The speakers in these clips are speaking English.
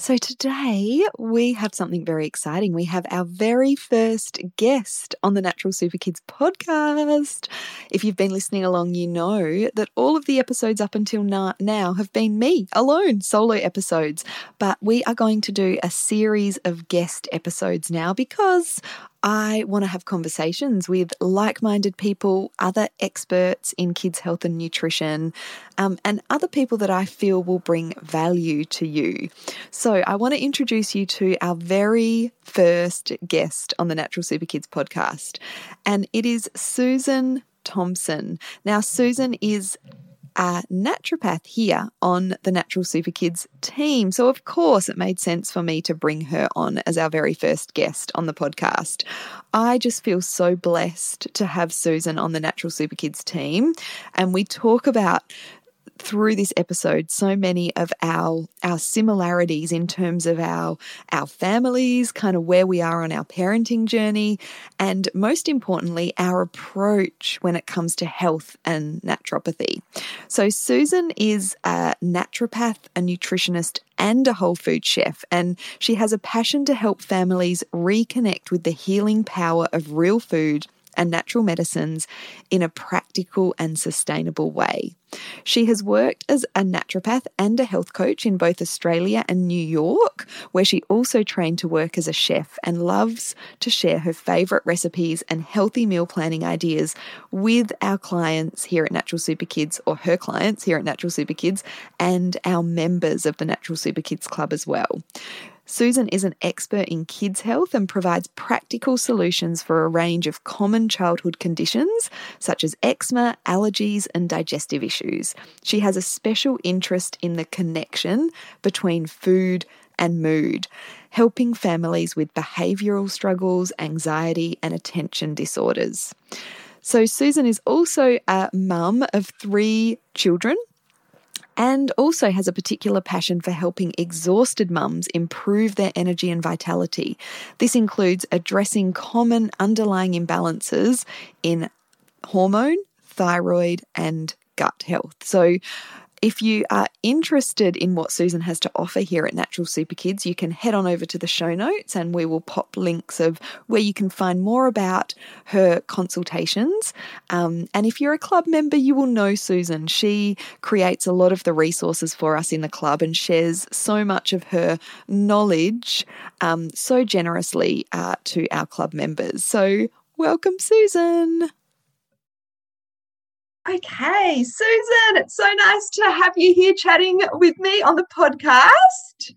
So, today we have something very exciting. We have our very first guest on the Natural Super Kids podcast. If you've been listening along, you know that all of the episodes up until now have been me alone, solo episodes. But we are going to do a series of guest episodes now because I want to have conversations with like minded people, other experts in kids' health and nutrition, um, and other people that I feel will bring value to you. So, I want to introduce you to our very first guest on the Natural Super Kids podcast, and it is Susan Thompson. Now, Susan is a naturopath here on the Natural Super Kids team. So, of course, it made sense for me to bring her on as our very first guest on the podcast. I just feel so blessed to have Susan on the Natural Super Kids team. And we talk about through this episode so many of our our similarities in terms of our our families, kind of where we are on our parenting journey, and most importantly, our approach when it comes to health and naturopathy. So Susan is a naturopath, a nutritionist, and a whole food chef, and she has a passion to help families reconnect with the healing power of real food and natural medicines in a practical and sustainable way. She has worked as a naturopath and a health coach in both Australia and New York, where she also trained to work as a chef and loves to share her favourite recipes and healthy meal planning ideas with our clients here at Natural Super Kids, or her clients here at Natural Super Kids, and our members of the Natural Super Kids Club as well. Susan is an expert in kids' health and provides practical solutions for a range of common childhood conditions such as eczema, allergies, and digestive issues. She has a special interest in the connection between food and mood, helping families with behavioural struggles, anxiety, and attention disorders. So, Susan is also a mum of three children and also has a particular passion for helping exhausted mums improve their energy and vitality. This includes addressing common underlying imbalances in hormone, thyroid, and gut health. So, If you are interested in what Susan has to offer here at Natural Super Kids, you can head on over to the show notes and we will pop links of where you can find more about her consultations. Um, and if you're a club member, you will know Susan. She creates a lot of the resources for us in the club and shares so much of her knowledge um, so generously uh, to our club members. So, welcome, Susan. Okay, Susan, it's so nice to have you here chatting with me on the podcast.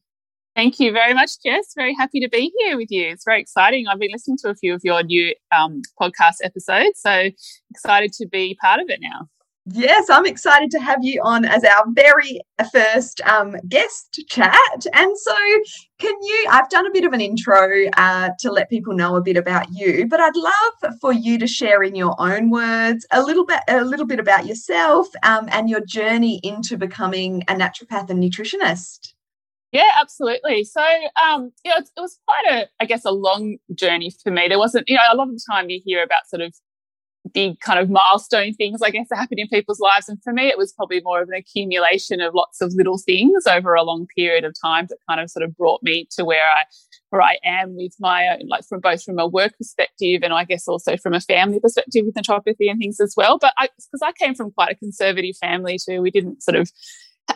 Thank you very much, Jess. Very happy to be here with you. It's very exciting. I've been listening to a few of your new um, podcast episodes, so excited to be part of it now. Yes, I'm excited to have you on as our very first um, guest chat. And so, can you? I've done a bit of an intro uh, to let people know a bit about you, but I'd love for you to share in your own words a little bit, a little bit about yourself um, and your journey into becoming a naturopath and nutritionist. Yeah, absolutely. So, um, it was quite a, I guess, a long journey for me. There wasn't, you know, a lot of the time you hear about sort of big kind of milestone things, I guess, that happen in people's lives. And for me, it was probably more of an accumulation of lots of little things over a long period of time that kind of sort of brought me to where I where I am with my own, like from both from a work perspective and I guess also from a family perspective with naturopathy and things as well. But because I, I came from quite a conservative family too, we didn't sort of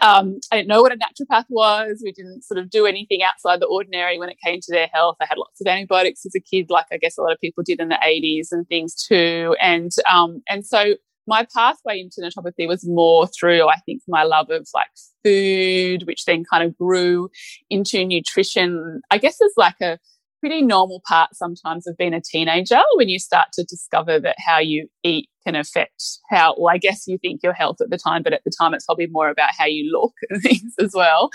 um, I didn't know what a naturopath was. We didn't sort of do anything outside the ordinary when it came to their health. I had lots of antibiotics as a kid, like I guess a lot of people did in the 80s and things too. And um, and so my pathway into naturopathy was more through, I think, my love of like food, which then kind of grew into nutrition. I guess as like a pretty normal part sometimes of being a teenager when you start to discover that how you eat can affect how, well, I guess you think your health at the time, but at the time it's probably more about how you look and things as well.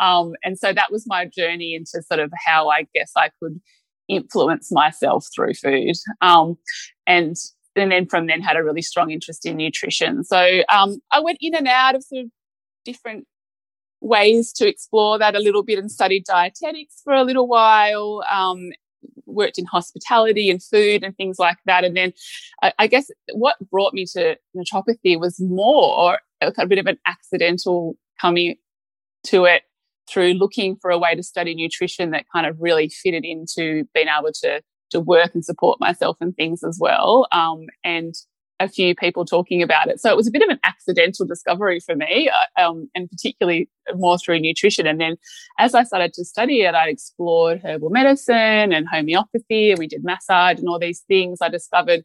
Um, and so that was my journey into sort of how I guess I could influence myself through food. Um, and and then from then had a really strong interest in nutrition. So um, I went in and out of sort of different ways to explore that a little bit and studied dietetics for a little while. Um, worked in hospitality and food and things like that. And then I, I guess what brought me to naturopathy was more a bit of an accidental coming to it through looking for a way to study nutrition that kind of really fitted into being able to to work and support myself and things as well. Um, and a few people talking about it. So it was a bit of an accidental discovery for me, uh, um, and particularly more through nutrition. And then as I started to study it, I explored herbal medicine and homeopathy, and we did massage and all these things. I discovered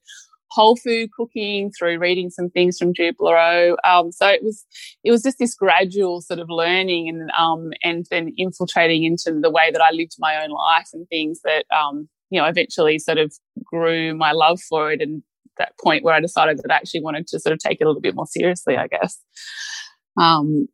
whole food cooking through reading some things from Jude Um, so it was it was just this gradual sort of learning and um, and then infiltrating into the way that I lived my own life and things that um, you know eventually sort of grew my love for it and that point where I decided that I actually wanted to sort of take it a little bit more seriously, I guess. Um,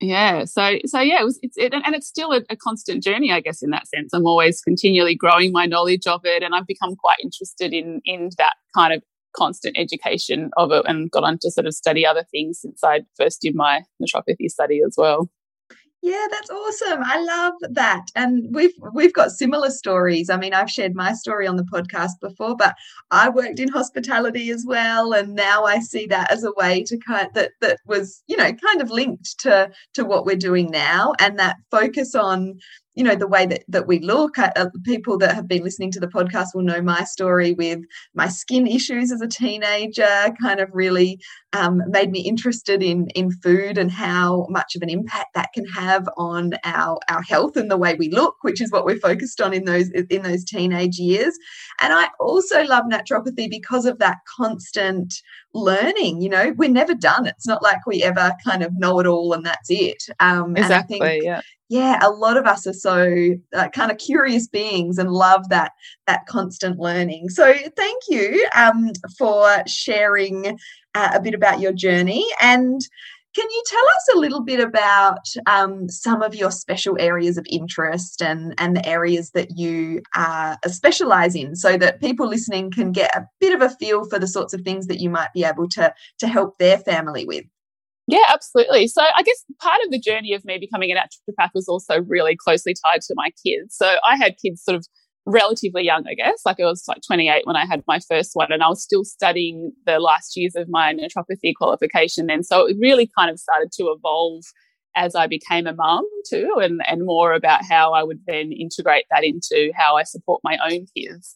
yeah, so so yeah, it was it's it, and it's still a, a, constant journey, I guess, in that sense. I'm always continually growing my knowledge of it, and I've become quite interested in in that kind of constant education of it, and got on to sort of study other things since I first did my naturopathy study as well. Yeah, that's awesome. I love that. And we've we've got similar stories. I mean, I've shared my story on the podcast before, but I worked in hospitality as well and now I see that as a way to kind of, that that was, you know, kind of linked to to what we're doing now and that focus on you know the way that, that we look at uh, people that have been listening to the podcast will know my story with my skin issues as a teenager kind of really um, made me interested in in food and how much of an impact that can have on our our health and the way we look which is what we're focused on in those in those teenage years. And i also love naturopathy because of that constant learning you know? We're never done. It's not like we ever kind of know it all and that's it. Um exactly think, yeah yeah a lot of us are so uh, kind of curious beings and love that that constant learning so thank you um, for sharing uh, a bit about your journey and can you tell us a little bit about um, some of your special areas of interest and, and the areas that you uh, specialize in so that people listening can get a bit of a feel for the sorts of things that you might be able to, to help their family with? Yeah, absolutely. So I guess part of the journey of me becoming a naturopath was also really closely tied to my kids. So I had kids sort of relatively young, I guess. Like I was like 28 when I had my first one, and I was still studying the last years of my naturopathy qualification then. So it really kind of started to evolve as I became a mum too, and, and more about how I would then integrate that into how I support my own kids.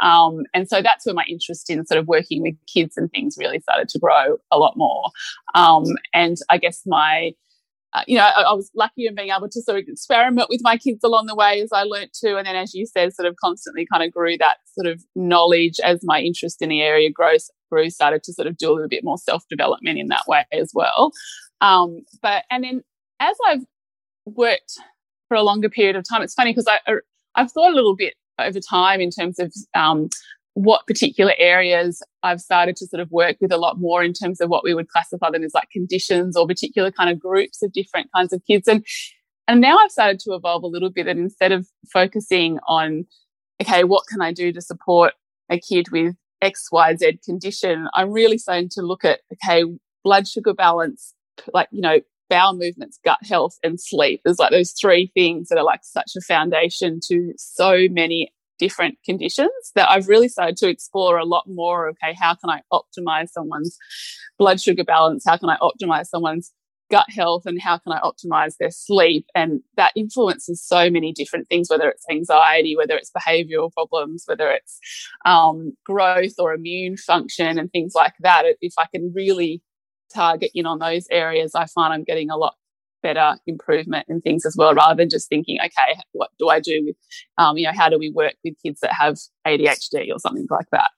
Um, and so that's where my interest in sort of working with kids and things really started to grow a lot more. Um, and I guess my uh, you know, I, I, was lucky in being able to sort of experiment with my kids along the way as I learnt to. And then, as you said, sort of constantly kind of grew that sort of knowledge as my interest in the area grows, grew, started to sort of do a little bit more self development in that way as well. Um, but, and then as I've worked for a longer period of time, it's funny because I, I've thought a little bit over time in terms of um, what particular areas I've started to sort of work with a lot more in terms of what we would classify them as like conditions or particular kind of groups of different kinds of kids. And and now I've started to evolve a little bit and instead of focusing on, okay, what can I do to support a kid with XYZ condition, I'm really starting to look at, okay, blood sugar balance, like, you know, bowel movements, gut health, and sleep. There's like those three things that are like such a foundation to so many different conditions that I've really started to explore a lot more. Okay, how can I optimize someone's blood sugar balance? How can I optimize someone's gut health? And how can I optimize their sleep? And that influences so many different things, whether it's anxiety, whether it's behavioral problems, whether it's um, growth or immune function and things like that. If I can really target in on those areas, I find I'm getting a lot better improvement in things as well, rather than just thinking, okay, what do I do with, um, you know, how do we work with kids that have ADHD or something like that?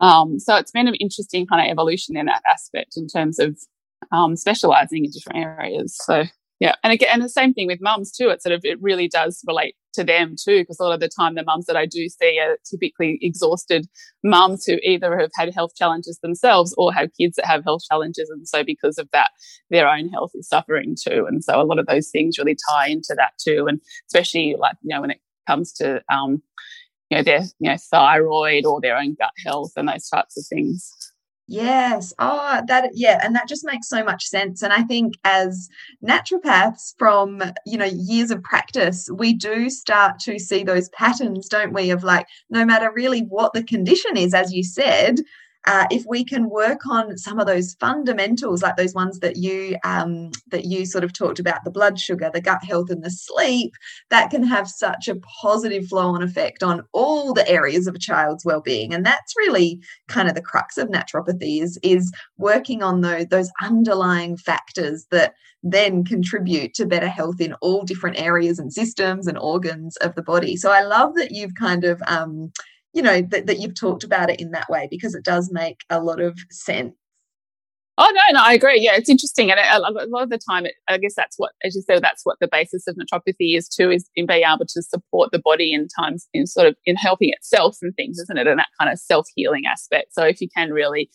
Um, so it's been an interesting kind of evolution in that aspect in terms of um, specializing in different areas. So yeah, and again, and the same thing with mums too. It sort of it really does relate to them too, because a lot of the time the mums that I do see are typically exhausted mums who either have had health challenges themselves or have kids that have health challenges, and so because of that, their own health is suffering too. And so a lot of those things really tie into that too, and especially like you know when it comes to um, you know their you know thyroid or their own gut health and those types of things. Yes. Oh, that yeah, and that just makes so much sense. And I think as naturopaths from, you know, years of practice, we do start to see those patterns, don't we, of like no matter really what the condition is as you said, uh, if we can work on some of those fundamentals, like those ones that you um, that you sort of talked about, the blood sugar, the gut health, and the sleep, that can have such a positive flow-on effect on all the areas of a child's well-being. And that's really kind of the crux of naturopathy is is working on those those underlying factors that then contribute to better health in all different areas and systems and organs of the body. So I love that you've kind of um, you know that, that you've talked about it in that way because it does make a lot of sense Oh no, no, I agree. Yeah, it's interesting, and a lot of the time, it, I guess that's what, as you said, that's what the basis of naturopathy is too, is in being able to support the body in times in sort of in helping itself and things, isn't it? And that kind of self healing aspect. So if you can really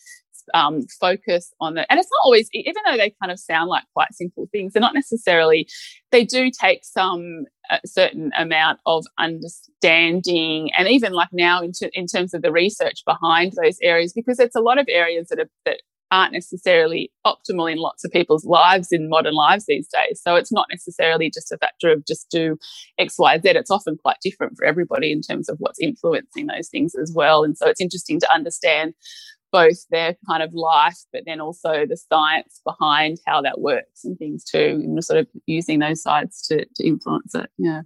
um, focus on the, and it's not always, even though they kind of sound like quite simple things, they're not necessarily, they do take some a certain amount of understanding and even like now in, t- in terms of the research behind those areas because it's a lot of areas that are that aren't necessarily optimal in lots of people's lives in modern lives these days. So it's not necessarily just a factor of just do x y z. It's often quite different for everybody in terms of what's influencing those things as well. And so it's interesting to understand both their kind of life, but then also the science behind how that works and things too, and sort of using those sides to, to influence it. Yeah.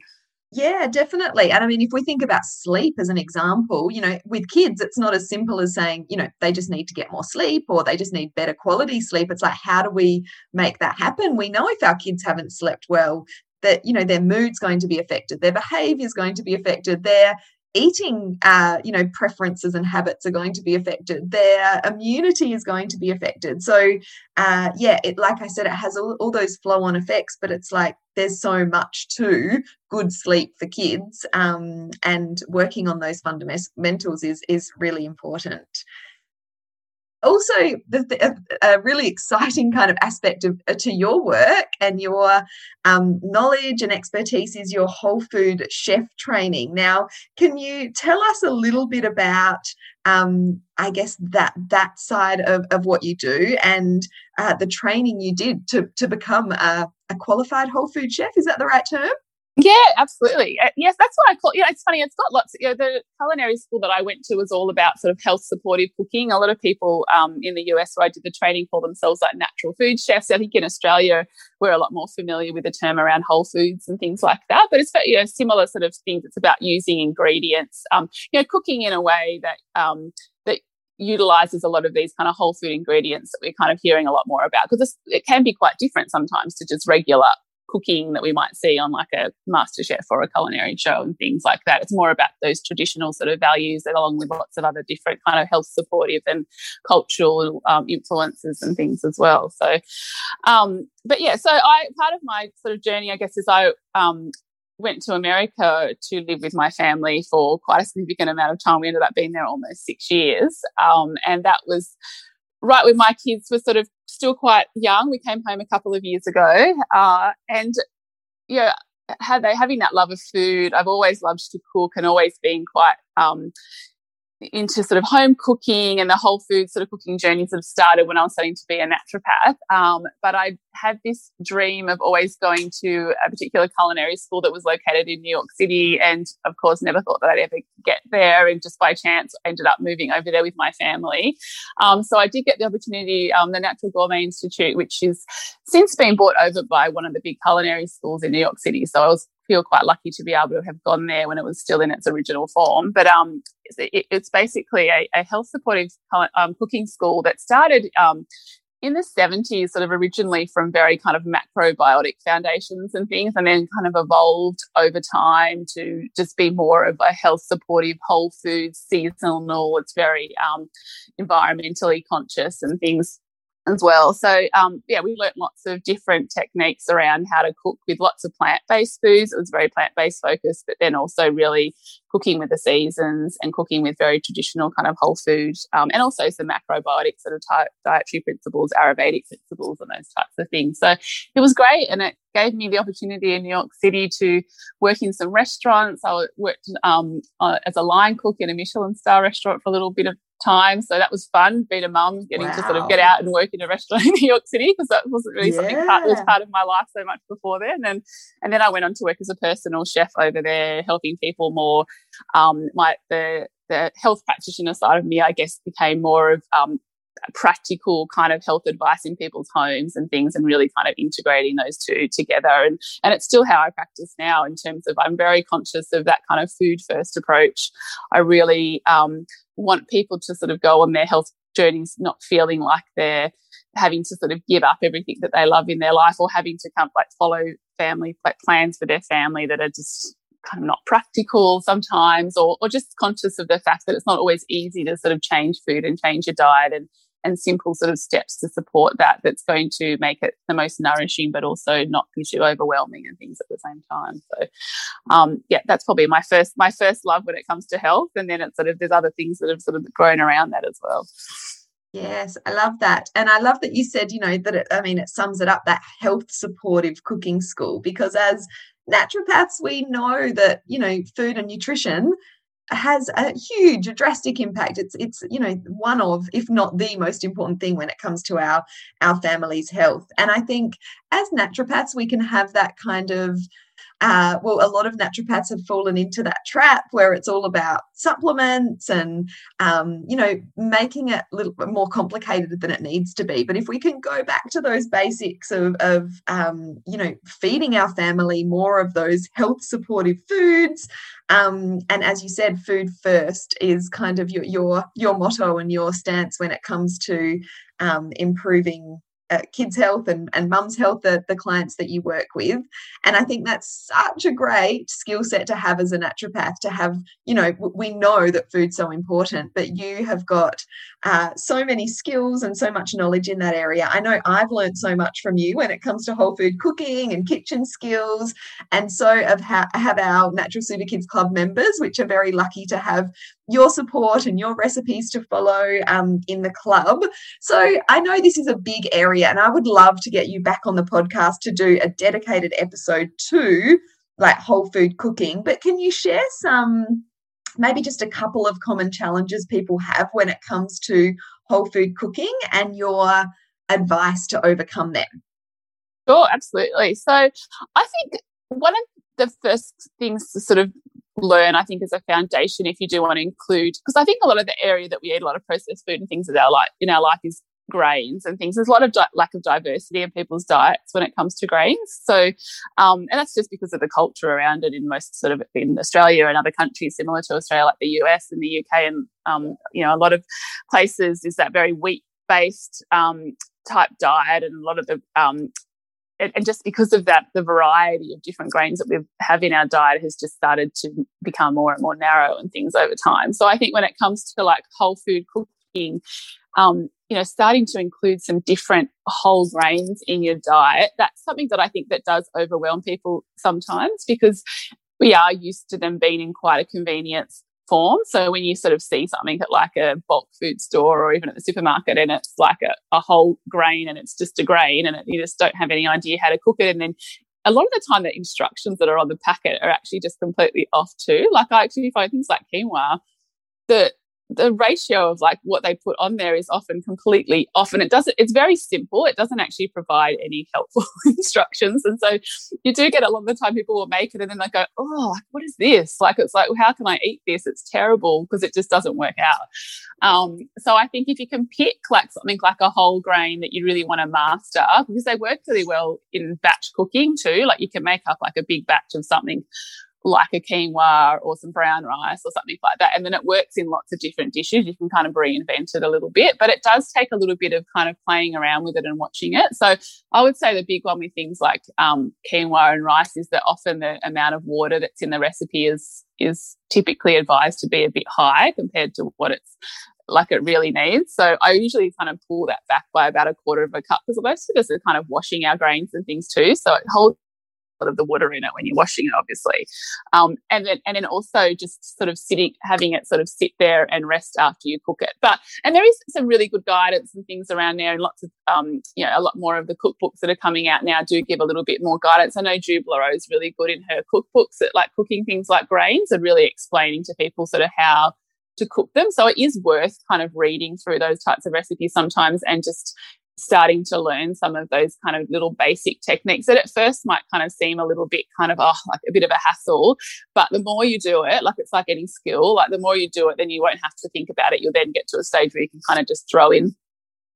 Yeah, definitely. And I mean, if we think about sleep as an example, you know, with kids, it's not as simple as saying, you know, they just need to get more sleep or they just need better quality sleep. It's like, how do we make that happen? We know if our kids haven't slept well, that, you know, their mood's going to be affected, their behavior is going to be affected, their eating uh, you know preferences and habits are going to be affected. Their immunity is going to be affected. So uh, yeah it like i said it has all, all those flow on effects but it's like there's so much to good sleep for kids um, and working on those fundamentals is is really important also the, the, a really exciting kind of aspect of, uh, to your work and your um, knowledge and expertise is your whole food chef training. Now can you tell us a little bit about um, i guess that that side of, of what you do and uh, the training you did to, to become a, a qualified whole food chef? Is that the right term Yeah, absolutely. Uh, yes, that's what I call. You know, it's funny. It's got lots. You know, the culinary school that I went to was all about sort of health supportive cooking. A lot of people um, in the US where I did the training call themselves like natural food chefs. I think in Australia we're a lot more familiar with the term around whole foods and things like that. But it's you know similar sort of things. It's about using ingredients. Um, you know, cooking in a way that um, that utilizes a lot of these kind of whole food ingredients that we're kind of hearing a lot more about because it can be quite different sometimes to just regular cooking that we might see on like a master chef or a culinary show and things like that it's more about those traditional sort of values and along with lots of other different kind of health supportive and cultural um, influences and things as well so um, but yeah so i part of my sort of journey i guess is i um, went to America to live with my family for quite a significant amount of time. We ended up being there almost six years. Um, and that was right when my kids were sort of still quite young. We came home a couple of years ago, uh, and yeah, they having that love of food. I've always loved to cook and always been quite um, into sort of home cooking and the whole food sort of cooking journey sort of started when I was starting to be a naturopath. Um, but I had this dream of always going to a particular culinary school that was located in New York City. And of course, never thought that I'd ever get there. And just by chance, ended up moving over there with my family. Um, so I did get the opportunity, um, the Natural Gourmet Institute, which is since been bought over by one of the big culinary schools in New York City. So I was feel quite lucky to be able to have gone there when it was still in its original form. But um, it, it's basically a, a health supportive um, cooking school that started um, in the 70s, sort of originally from very kind of macrobiotic foundations and things, and then kind of evolved over time to just be more of a health supportive, whole food, seasonal. It's very um, environmentally conscious and things as well. So um, yeah, we learnt lots of different techniques around how to cook with lots of plant-based foods. It was very plant-based focused, but then also really cooking with the seasons and cooking with very traditional kind of whole food, um, and also some macrobiotic sort of type dietary principles, Ayurvedic principles, and those types of things. So it was great, and it gave me the opportunity in New York City to work in some restaurants. I worked um, uh, as a line cook in a Michelin star restaurant for a little bit of time. So that was fun, being a mum, getting wow. to sort of get out and work in a restaurant in New York City because that wasn't really yeah. something part, was part of my life so much before then. And and then I went on to work as a personal chef over there, helping people more. Um, my the the health practitioner side of me, I guess, became more of um, practical kind of health advice in people's homes and things and really kind of integrating those two together and and it's still how I practice now in terms of I'm very conscious of that kind of food first approach I really um, want people to sort of go on their health journeys not feeling like they're having to sort of give up everything that they love in their life or having to come like follow family like plans for their family that are just kind of not practical sometimes or, or just conscious of the fact that it's not always easy to sort of change food and change your diet and and simple sort of steps to support that that's going to make it the most nourishing but also not be too overwhelming and things at the same time so um, yeah that's probably my first my first love when it comes to health and then it's sort of there's other things that have sort of grown around that as well Yes, I love that. And I love that you said, you know, that it, I mean, it sums it up that health supportive cooking school because as naturopaths, we know that, you know, food and nutrition has a huge drastic impact. It's it's you know one of if not the most important thing when it comes to our our family's health. And i think as naturopaths we can have that kind of uh, well, a lot of naturopaths have fallen into that trap where it's all about supplements and, um, you know, making it a little bit more complicated than it needs to be. But if we can go back to those basics of, of um, you know, feeding our family more of those health supportive foods, um, and as you said, food first is kind of your your your motto and your stance when it comes to um, improving kids' health and, and mum's health, the, the clients that you work with. And I think that's such a great skill set to have as a naturopath to have, you know, we know that food's so important, but you have got uh, so many skills and so much knowledge in that area. I know I've learned so much from you when it comes to whole food cooking and kitchen skills. And so ha- have our Natural Super Kids Club members, which are very lucky to have your support and your recipes to follow um, in the club. So I know this is a big area, and I would love to get you back on the podcast to do a dedicated episode to like whole food cooking. But can you share some, maybe just a couple of common challenges people have when it comes to whole food cooking and your advice to overcome them? Sure, absolutely. So I think one of the first things to sort of learn, I think, as a foundation, if you do want to include, because I think a lot of the area that we eat a lot of processed food and things in our life in our life is grains and things. There's a lot of di- lack of diversity in people's diets when it comes to grains. So, um, and that's just because of the culture around it in most sort of in Australia and other countries similar to Australia, like the US and the UK, and um, you know, a lot of places is that very wheat based um, type diet, and a lot of the um, and, just because of that, the variety of different grains that we have in our diet has just started to become more and more narrow and things over time. So I think when it comes to like whole food cooking, um, you know, starting to include some different whole grains in your diet, that's something that I think that does overwhelm people sometimes because we are used to them being in quite a convenience form. So when you sort of see something at like a bulk food store or even at the supermarket and it's like a, a whole grain and it's just a grain and it, you just don't have any idea how to cook it. And then a lot of the time the instructions that are on the packet are actually just completely off too. Like I actually find things like quinoa that the ratio of like what they put on there is often completely off and it doesn't it's very simple it doesn't actually provide any helpful instructions and so you do get a lot of the time people will make it and then they go oh what is this? Like it's like how can i eat this? It's terrible because it just doesn't work out. Um, so i think if you can pick like something like a whole grain that you really want to master because they work really well in batch cooking too like you can make up like a big batch of something like a quinoa or some brown rice or something like that. And then it works in lots of different dishes. You can kind of reinvent it a little bit, but it does take a little bit of kind of playing around with it and watching it. So I would say the big one with things like um, quinoa and rice is that often the amount of water that's in the recipe is is typically advised to be a bit high compared to what it's like it really needs. So I usually kind of pull that back by about a quarter of a cup because most of us are kind of washing our grains and things too. So it holds of the water in it when you're washing it, obviously. Um, and then and then also just sort of sitting, having it sort of sit there and rest after you cook it. But and there is some really good guidance and things around there, and lots of um, you know, a lot more of the cookbooks that are coming out now do give a little bit more guidance. I know Jude is really good in her cookbooks at like cooking things like grains and really explaining to people sort of how to cook them. So it is worth kind of reading through those types of recipes sometimes and just starting to learn some of those kind of little basic techniques that at first might kind of seem a little bit kind of oh like a bit of a hassle but the more you do it like it's like any skill like the more you do it then you won't have to think about it. You'll then get to a stage where you can kind of just throw in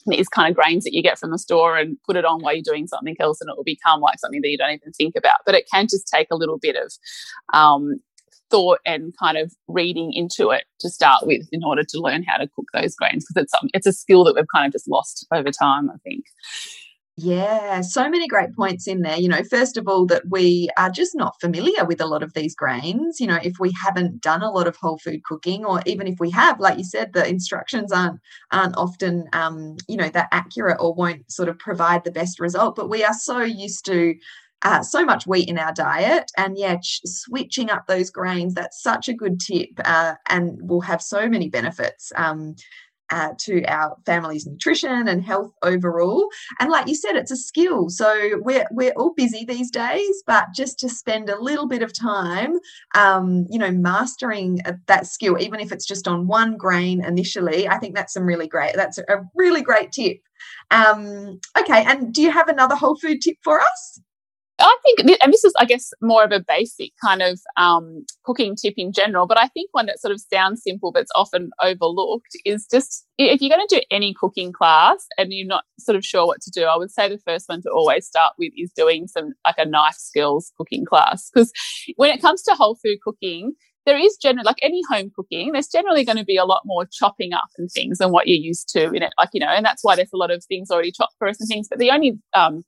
these kind of grains that you get from the store and put it on while you're doing something else and it will become like something that you don't even think about. But it can just take a little bit of um, thought and kind of reading into it to start with in order to learn how to cook those grains because it's it's a skill that we've kind of just lost over time I think yeah, so many great points in there. You know, first of all, that we are just not familiar with a lot of these grains. You know, if we haven't done a lot of whole food cooking, or even if we have, like you said, the instructions aren't aren't often, um, you know, that accurate or won't sort of provide the best result. But we are so used to uh, so much wheat in our diet. And yeah, ch- switching up those grains, that's such a good tip uh, and will have so many benefits. Um, uh, to our family's nutrition and health overall. And like you said, it's a skill. So we're we're all busy these days, but just to spend a little bit of time, um, you know, mastering uh, that skill, even if it's just on one grain initially, I think that's some really great. That's a really great tip. Um, okay, and do you have another whole food tip for us? I think, and this is, I guess, more of a basic kind of um, cooking tip in general, but I think one that sort of sounds simple but it's often overlooked is just if you're going to do any cooking class and you're not sort of sure what to do, I would say the first one to always start with is doing some like a knife skills cooking class. Because when it comes to whole food cooking, there is generally like any home cooking there's generally going to be a lot more chopping up and things than what you're used to in it like you know and that's why there's a lot of things already chopped for us and things but the only um,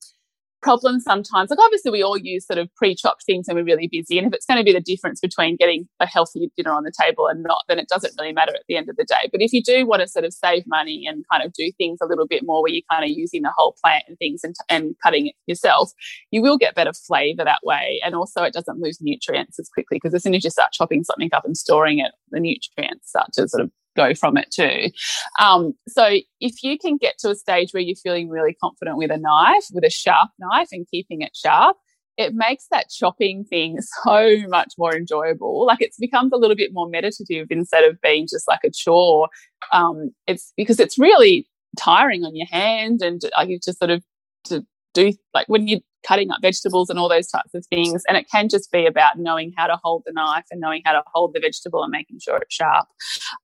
problem sometimes. Like obviously we all use sort of pre-chopped things when we're really busy. And if it's going to be the difference between getting a healthy dinner on the table and not, then it doesn't really matter at the end of the day. But if you do want to sort of save money and kind of do things a little bit more where you're kind of using the whole plant and things and, and cutting it yourself, you will get better flavor that way. And also it doesn't lose nutrients as quickly because as soon as you start chopping something up and storing it, the nutrients start to sort of go from it too. Um, so if you can get to a stage where you're feeling really confident with a knife, with a sharp knife, and keeping it sharp, it makes that chopping thing so much more enjoyable. Like it becomes a little bit more meditative instead of being just like a chore. Um, it's because it's really tiring on your hand and like you just sort of to do like when you cutting up vegetables and all those types of things. And it can just be about knowing how to hold the knife and knowing how to hold the vegetable and making sure it's sharp.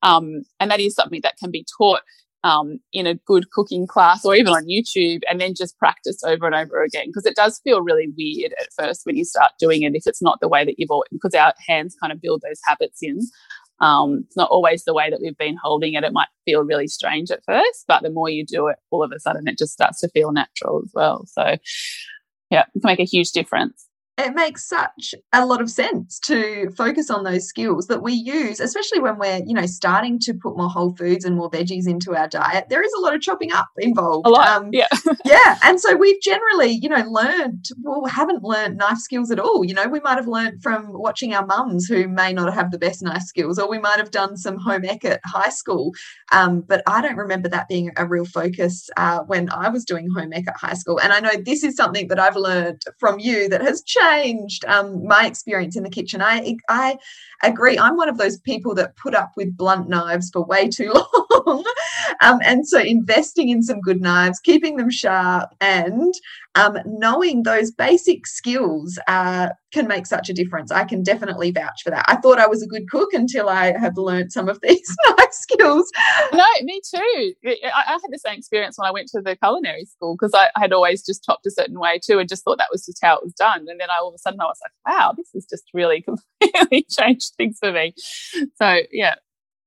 Um, and that is something that can be taught um, in a good cooking class or even on YouTube and then just practice over and over again because it does feel really weird at first when you start doing it if it's not the way that you've always because our hands kind of build those habits in. Um, it's not always the way that we've been holding it. It might feel really strange at first, but the more you do it, all of a sudden it just starts to feel natural as well. So, yeah, it can make a huge difference it makes such a lot of sense to focus on those skills that we use especially when we're you know starting to put more whole foods and more veggies into our diet. There is a lot of chopping up involved. A lot um, yeah. yeah and so we've generally you know learned well haven't learned knife skills at all. You know we might have learned from watching our mums who may not have the best knife skills or we might have done some home ec at high school. Um, but i don't remember that being a real focus uh, when i was doing home ec at high school. And i know this is something that i've learned from you that has changed changed um, my experience in the kitchen. I I agree. I'm one of those people that put up with blunt knives for way too long, um, and so investing in some good knives, keeping them sharp, and um, knowing those basic skills uh, can make such a difference. I can definitely vouch for that. I thought I was a good cook until I have learned some of these knife skills. No, me too. I, I, had the same experience when I went to the culinary school because I, I, had always just chopped a certain way too and just thought that was just how it was done. And then I, all of a sudden I was like, wow, this has just really completely changed things for me. So yeah,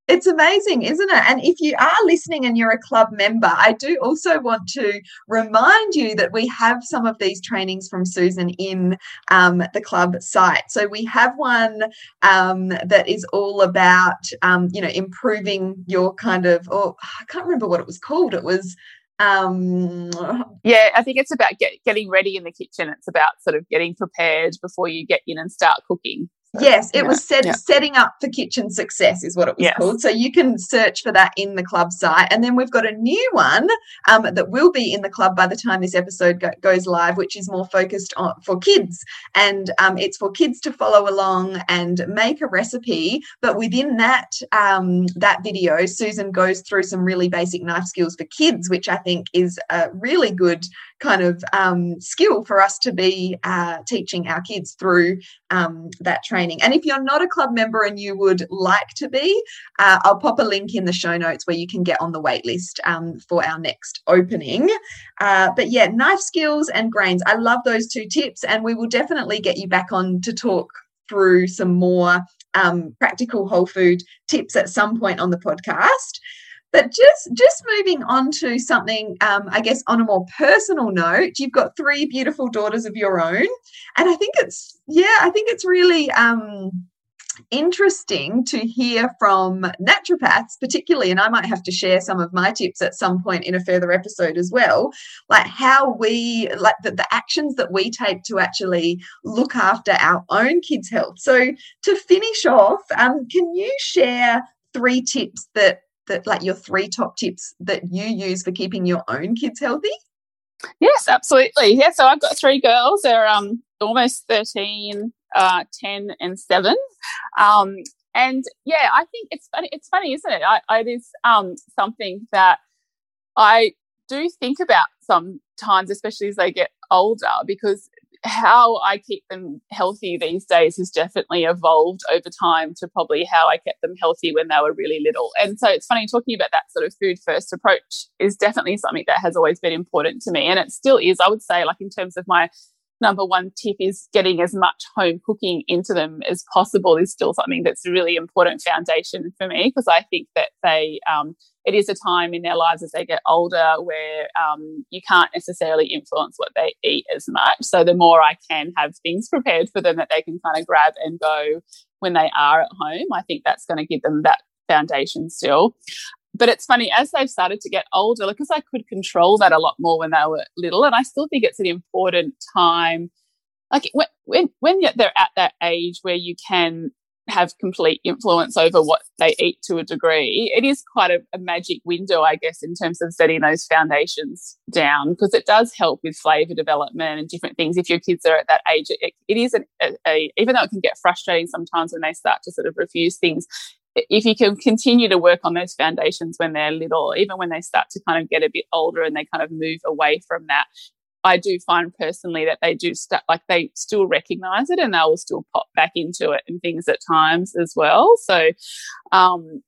it's amazing, isn't it? And if you are listening and you're a club member, I do also want to remind you that we have some of these trainings from Susan in um, the club site. So we have one um, that is all about, um, you know, improving your kind of, oh, I can't remember what it was called. It was um yeah i think it's about get, getting ready in the kitchen it's about sort of getting prepared before you get in and start cooking Yes, it yeah, was set, yeah. setting up for kitchen success, is what it was yes. called. So you can search for that in the club site. And then we've got a new one um, that will be in the club by the time this episode go- goes live, which is more focused on for kids. And um, it's for kids to follow along and make a recipe. But within that um, that video, Susan goes through some really basic knife skills for kids, which I think is a really good kind of um, skill for us to be uh, teaching our kids through um, that training. And if you're not a club member and you would like to be, uh, I'll pop a link in the show notes where you can get on the wait list um, for our next opening. Uh, but yeah, knife skills and grains. I love those two tips, and we will definitely get you back on to talk through some more um, practical whole food tips at some point on the podcast. But just just moving on to something, um, I guess, on a more personal note, you've got three beautiful daughters of your own, and I think it's yeah, I think it's really um, interesting to hear from naturopaths, particularly, and I might have to share some of my tips at some point in a further episode as well, like how we, like the, the actions that we take to actually look after our own kids' health. So, to finish off, um, can you share three tips that that like your three top tips that you use for keeping your own kids healthy? Yes, absolutely. Yeah, so I've got three girls. They're um almost 13, uh, 10 and 7. Um, and yeah, I think it's funny. It's funny, isn't it? I, I, it is um, something that I do think about sometimes, especially as they get older, because how I keep them healthy these days has definitely evolved over time to probably how I kept them healthy when they were really little. And so it's funny talking about that sort of food first approach is definitely something that has always been important to me. And it still is, I would say, like in terms of my number one tip is getting as much home cooking into them as possible is still something that's a really important foundation for me because I think that they um, it is a time in their lives as they get older where um, you can't necessarily influence what they eat as much. So the more I can have things prepared for them that they can kind of grab and go when they are at home, I think that's going to give them that foundation still but it's funny as they've started to get older because i could control that a lot more when they were little and i still think it's an important time. Like when when, when they're at that age where you can have complete influence over what they eat to a degree it is quite a, a magic window i guess in terms of setting those foundations down because it does help with flavor development and different things. If your kids are at that age it, it is a, a, even though it can get frustrating sometimes when they start to sort of refuse things if you can continue to work on those foundations when they're little, even when they start to kind of get a bit older and they kind of move away from that, I do find personally that they do st- like they still recognize it and they will still pop back into it and things at times as well. So, um,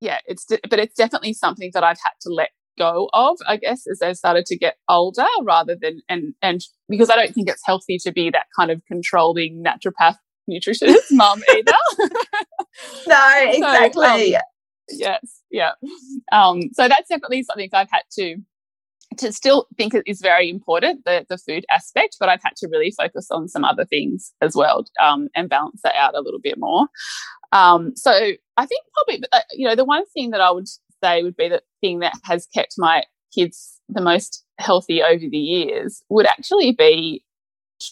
yeah, it's but it's definitely something that I've had to let go of, I guess, as they started to get older, rather than and and because I don't think it's healthy to be that kind of controlling naturopath nutritionist mum either. no, exactly. So, um, yes, yeah. Um, so that's definitely something I've had to to still think it is very important the the food aspect, but I've had to really focus on some other things as well um, and balance that out a little bit more. Um, so I think probably uh, you know the one thing that I would say would be the thing that has kept my kids the most healthy over the years would actually be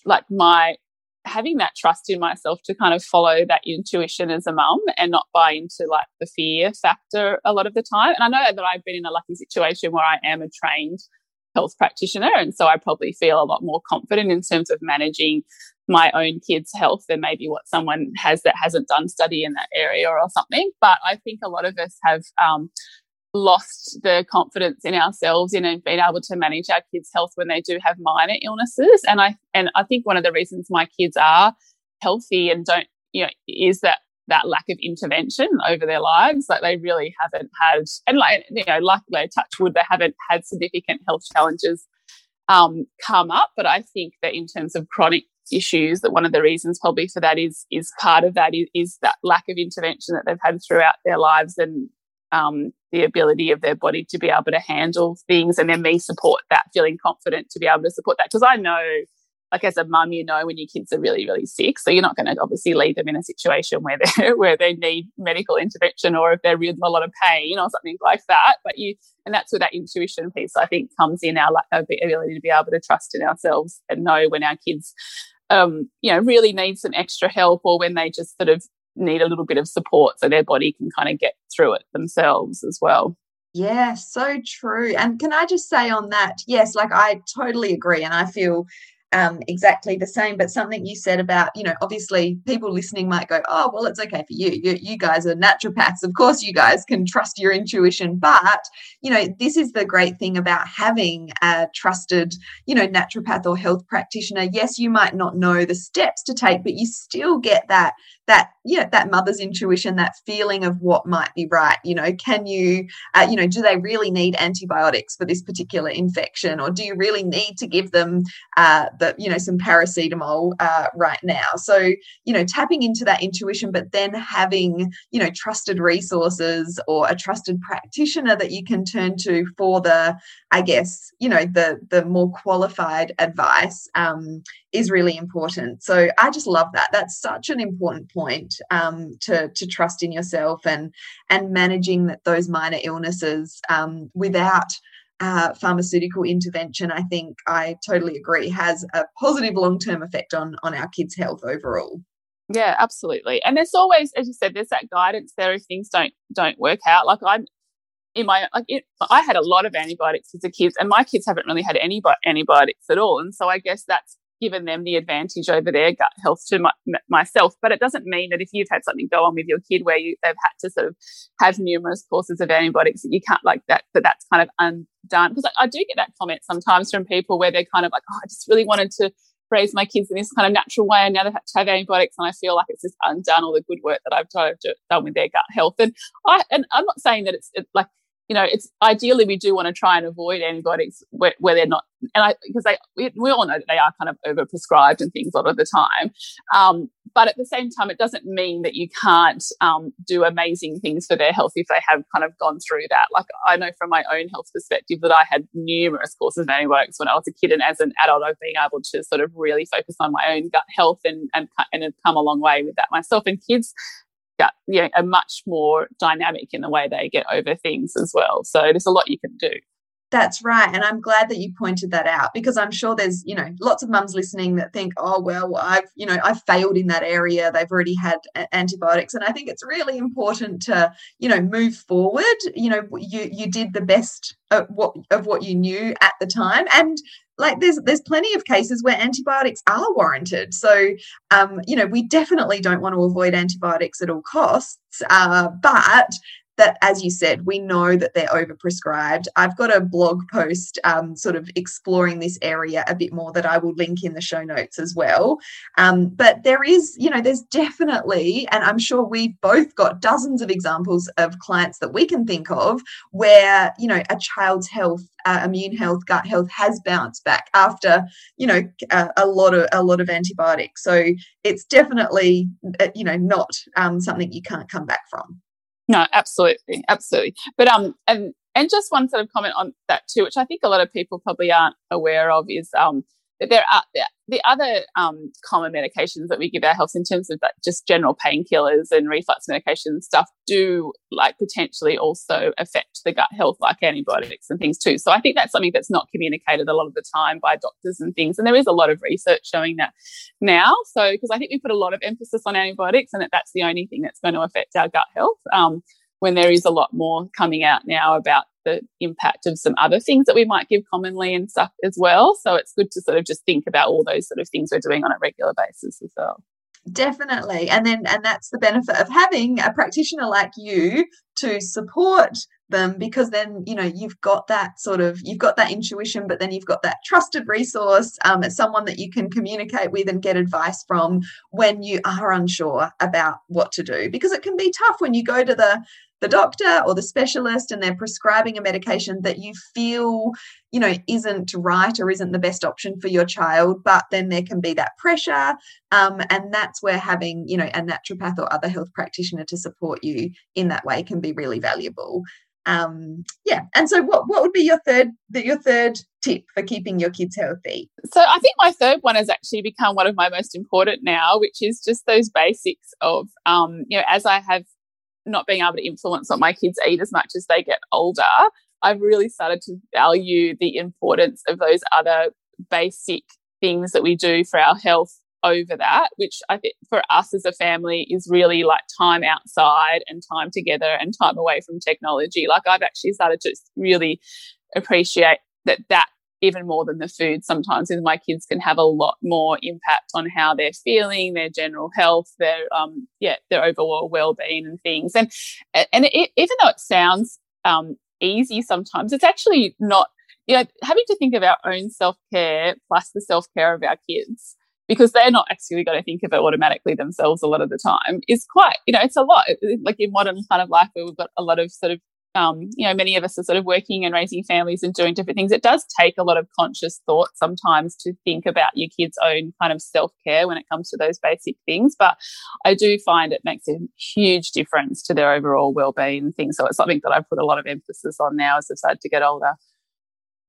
like my having that trust in myself to kind of follow that intuition as a mum and not buy into like the fear factor a lot of the time. And I know that I've been in a lucky situation where I am a trained health practitioner. And so I probably feel a lot more confident in terms of managing my own kids' health than maybe what someone has that hasn't done study in that area or something. But I think a lot of us have um, lost the confidence in ourselves in and being able to manage our kids' health when they do have minor illnesses. And I and I think one of the reasons my kids are healthy and don't you know is that that lack of intervention over their lives. Like they really haven't had and like you know, luckily touch wood, they haven't had significant health challenges um, come up. But I think that in terms of chronic issues that one of the reasons probably for that is is part of that is, is that lack of intervention that they've had throughout their lives and um, the ability of their body to be able to handle things and then me support that feeling confident to be able to support that. Because i know like as a mum you know when your kids are really really sick so you're not going to obviously leave them in a situation where they where they need medical intervention or if they're in a lot of pain or something like that but you and that's where that intuition piece i think comes in our ability to be able to trust in ourselves and know when our kids um, you know really need some extra help or when they just sort of need a little bit of support so their body can kind of get through it themselves as well. Yeah, so true. And can I just say on that, yes, like I totally agree. And I feel um, exactly the same. But something you said about, you know, obviously people listening might go, oh, well, it's okay for you. You, you guys are naturopaths. Of course, you guys can trust your intuition. But, you know, this is the great thing about having a trusted, you know, naturopath or health practitioner. Yes, you might not know the steps to take, but you still get that that you know that mother's intuition that feeling of what might be right you know can you uh, you know do they really need antibiotics for this particular infection or do you really need to give them uh, the you know some paracetamol uh, right now. So you know tapping into that intuition but then having you know trusted resources or a trusted practitioner that you can turn to for the i guess you know the the more qualified advice um, is really important. So i just love that. That's such an important point um, to to trust in yourself and and managing that those minor illnesses um, without uh, pharmaceutical intervention, I think I totally agree, has a positive long term effect on on our kids' health overall. Yeah, absolutely. And there's always, as you said, there's that guidance there if things don't don't work out. Like I'm in my like it, I had a lot of antibiotics as a kid, and my kids haven't really had any antibiotics at all. And so I guess that's given them the advantage over their gut health to my, myself. But it doesn't mean that if you've had something go on with your kid where you, they've had to sort of have numerous courses of antibiotics that you can't like that, that that's kind of undone. Because I, I do get that comment sometimes from people where they're kind of like, oh, I just really wanted to raise my kids in this kind of natural way and now they have to have antibiotics and I feel like it's just undone all the good work that I've done with their gut health and I and I'm not saying that it's it, like you know, it's ideally we do want to try and avoid antibiotics where, where they're not, and I because they we, we, all know that they are kind of overprescribed and things a lot of the time. Um, but at the same time, it doesn't mean that you can't um, do amazing things for their health if they have kind of gone through that. Like I know from my own health perspective that I had numerous courses of antibiotics when I was a kid, and as an adult, I've been able to sort of really focus on my own gut health and and and have come a long way with that myself. And kids yeah, you know, are much more dynamic in the way they get over things as well. So there's a lot you can do. That's right. And I'm glad that you pointed that out because I'm sure there's, you know, lots of mums listening that think, oh, well, I've, you know, I've failed in that area. They've already had antibiotics. And I think it's really important to, you know, move forward. You know, you you did the best of what of what you knew at the time. And like there's there's plenty of cases where antibiotics are warranted. So um, you know, we definitely don't want to avoid antibiotics at all costs. Uh, but that, as you said, we know that they're overprescribed. I've got a blog post um, sort of exploring this area a bit more that I will link in the show notes as well. Um, but there is, you know, there's definitely, and I'm sure we've both got dozens of examples of clients that we can think of where, you know, a child's health, uh, immune health, gut health has bounced back after, you know, a, a lot of a lot of antibiotics. So it's definitely, uh, you know, not um, something you can't come back from. No, absolutely, absolutely. But um, and and just one sort of comment on that too, which I think a lot of people probably aren't aware of, is um that there are the other um, common medications that we give our health in terms of just general painkillers and reflux medication stuff do like potentially also affect the gut health like antibiotics and things too. So i think that's something that's not communicated a lot of the time by doctors and things and there is a lot of research showing that now. So because i think we put a lot of emphasis on antibiotics and that that's the only thing that's going to affect our gut health um, when there is a lot more coming out now about the impact of some other things that we might give commonly and stuff as well. So it's good to sort of just think about all those sort of things we're doing on a regular basis as well. Definitely. And then and that's the benefit of having a practitioner like you to support them because then you know you've got that sort of you've got that intuition but then you've got that trusted resource um, as someone that you can communicate with and get advice from when you are unsure about what to do because it can be tough when you go to the the doctor or the specialist and they're prescribing a medication that you feel you know isn't right or isn't the best option for your child but then there can be that pressure um, and that's where having you know a naturopath or other health practitioner to support you in that way can be really valuable. Um, yeah and so what, what would be your third your third tip for keeping your kids healthy? So i think my third one has actually become one of my most important now which is just those basics of um, you know as i have not being able to influence what my kids eat as much as they get older, I've really started to value the importance of those other basic things that we do for our health over that, which I think for us as a family is really like time outside and time together and time away from technology. Like I've actually started to really appreciate that that even more than the food sometimes with my kids can have a lot more impact on how they're feeling their general health their um yeah their overall well-being and things. And and it, even though it sounds um easy sometimes it's actually not you know having to think of our own self-care plus the self-care of our kids because they're not actually going to think of it automatically themselves a lot of the time is quite you know it's a lot. Like in modern kind of life where we've got a lot of sort of um, you know, many of us are sort of working and raising families and doing different things. It does take a lot of conscious thought sometimes to think about your kids' own kind of self care when it comes to those basic things. But I do find it makes a huge difference to their overall well being and things. So it's something that I've put a lot of emphasis on now as they've started to get older.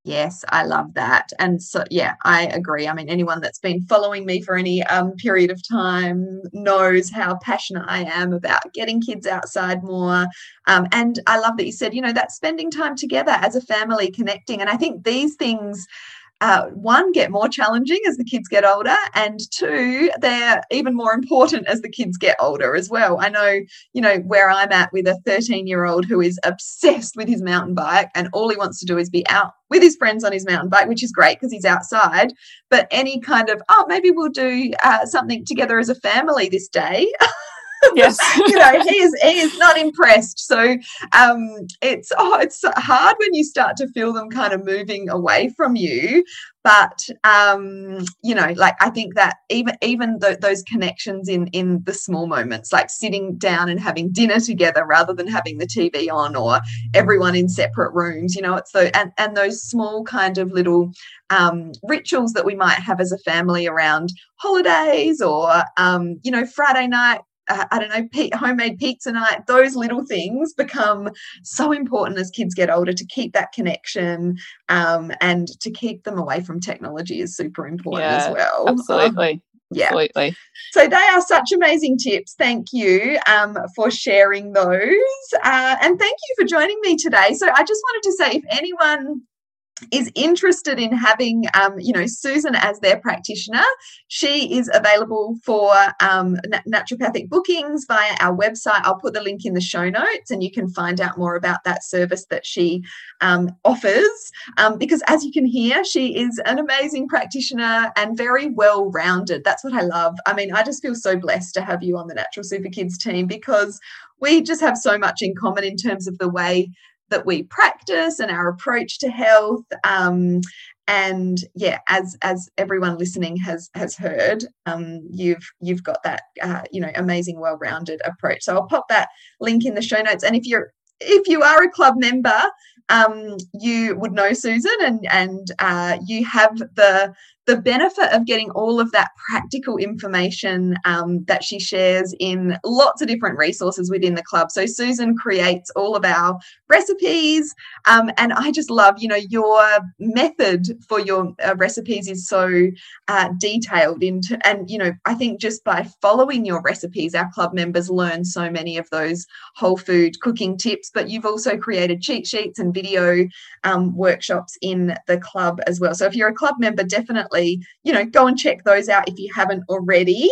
Yes, I love that. And so, yeah, I agree. I mean, anyone that's been following me for any um, period of time knows how passionate I am about getting kids outside more. Um, and I love that you said, you know, that spending time together as a family, connecting. And I think these things uh, one, get more challenging as the kids get older, and two, they're even more important as the kids get older as well. I know, you know, where I'm at with a 13 year old who is obsessed with his mountain bike, and all he wants to do is be out with his friends on his mountain bike, which is great because he's outside. But any kind of, oh, maybe we'll do uh, something together as a family this day. yes. you know he is he is not impressed. So um it's oh it's hard when you start to feel them kind of moving away from you. But um you know like i think that even even th- those connections in in the small moments like sitting down and having dinner together rather than having the tv on or everyone in separate rooms you know it's so and and those small kind of little um rituals that we might have as a family around holidays or um you know friday night uh, I don't know, homemade pizza night, those little things become so important as kids get older to keep that connection um, and to keep them away from technology is super important yeah, as well. Absolutely. Um, yeah. Absolutely. So they are such amazing tips. Thank you um, for sharing those. Uh, and thank you for joining me today. So I just wanted to say if anyone is interested in having, um, you know, Susan as their practitioner, she is available for um, naturopathic bookings via our website. I'll put the link in the show notes, and you can find out more about that service that she um, offers. Um, because as you can hear, she is an amazing practitioner and very well rounded. That's what I love. I mean, I just feel so blessed to have you on the Natural Super Kids team because we just have so much in common in terms of the way that we practice and our approach to health. Um, and yeah, as as everyone listening has has heard, um, you've you've got that uh, you know amazing, well-rounded approach. So I'll pop that link in the show notes. And if you're if you are a club member, um, you would know Susan, and and uh, you have the the benefit of getting all of that practical information um, that she shares in lots of different resources within the club. So Susan creates all of our recipes, um, and I just love, you know, your method for your uh, recipes is so uh, detailed into, and you know, I think just by following your recipes, our club members learn so many of those whole food cooking tips. But you've also created cheat sheets and video um, workshops in the club as well. So if you're a club member, definitely definitely, you know, go and check those out if you haven't already.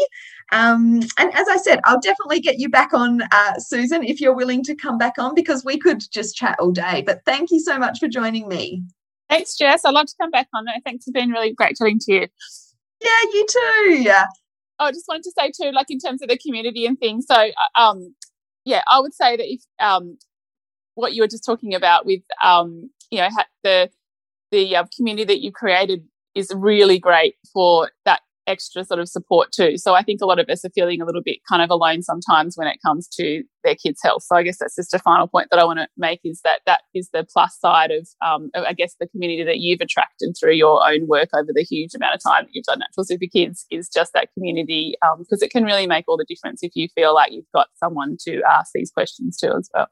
Um, and as I said, I'll definitely get you back on, uh, Susan, if you're willing to come back on, because we could just chat all day. But thank you so much for joining me. Thanks, Jess. I'd love to come back on. Thanks for being really great chatting to you. Yeah, you too. Yeah. Oh, I just wanted to say too, like in terms of the community and things. So, uh, um, yeah, I would say that if um, what you were just talking about with um, you know the the uh, community that you created is really great for that extra sort of support too. So I think a lot of us are feeling a little bit kind of alone sometimes when it comes to their kids' health. So I guess that's just a final point that I want to make is that that is the plus side of, um, I guess, the community that you've attracted through your own work over the huge amount of time that you've done Natural Super Kids is just that community because um, it can really make all the difference if you feel like you've got someone to ask these questions to as well.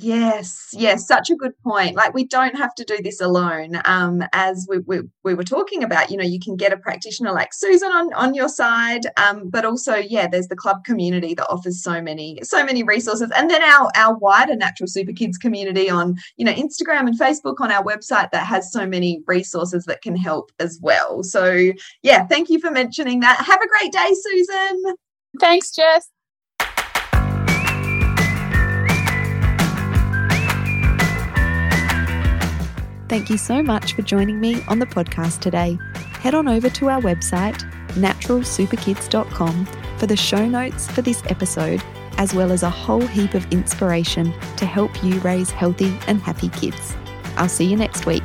Yes, yes, such a good point. Like we don't have to do this alone. Um, as we, we, we were talking about, you know, you can get a practitioner like Susan on, on your side, um, but also, yeah, there's the club community that offers so many, so many resources. And then our our wider Natural Super Kids community on, you know, Instagram and Facebook on our website that has so many resources that can help as well. So yeah, thank you for mentioning that. Have a great day, Susan. Thanks, Jess. Thank you so much for joining me on the podcast today. Head on over to our website, naturalsuperkids.com, for the show notes for this episode, as well as a whole heap of inspiration to help you raise healthy and happy kids. I'll see you next week.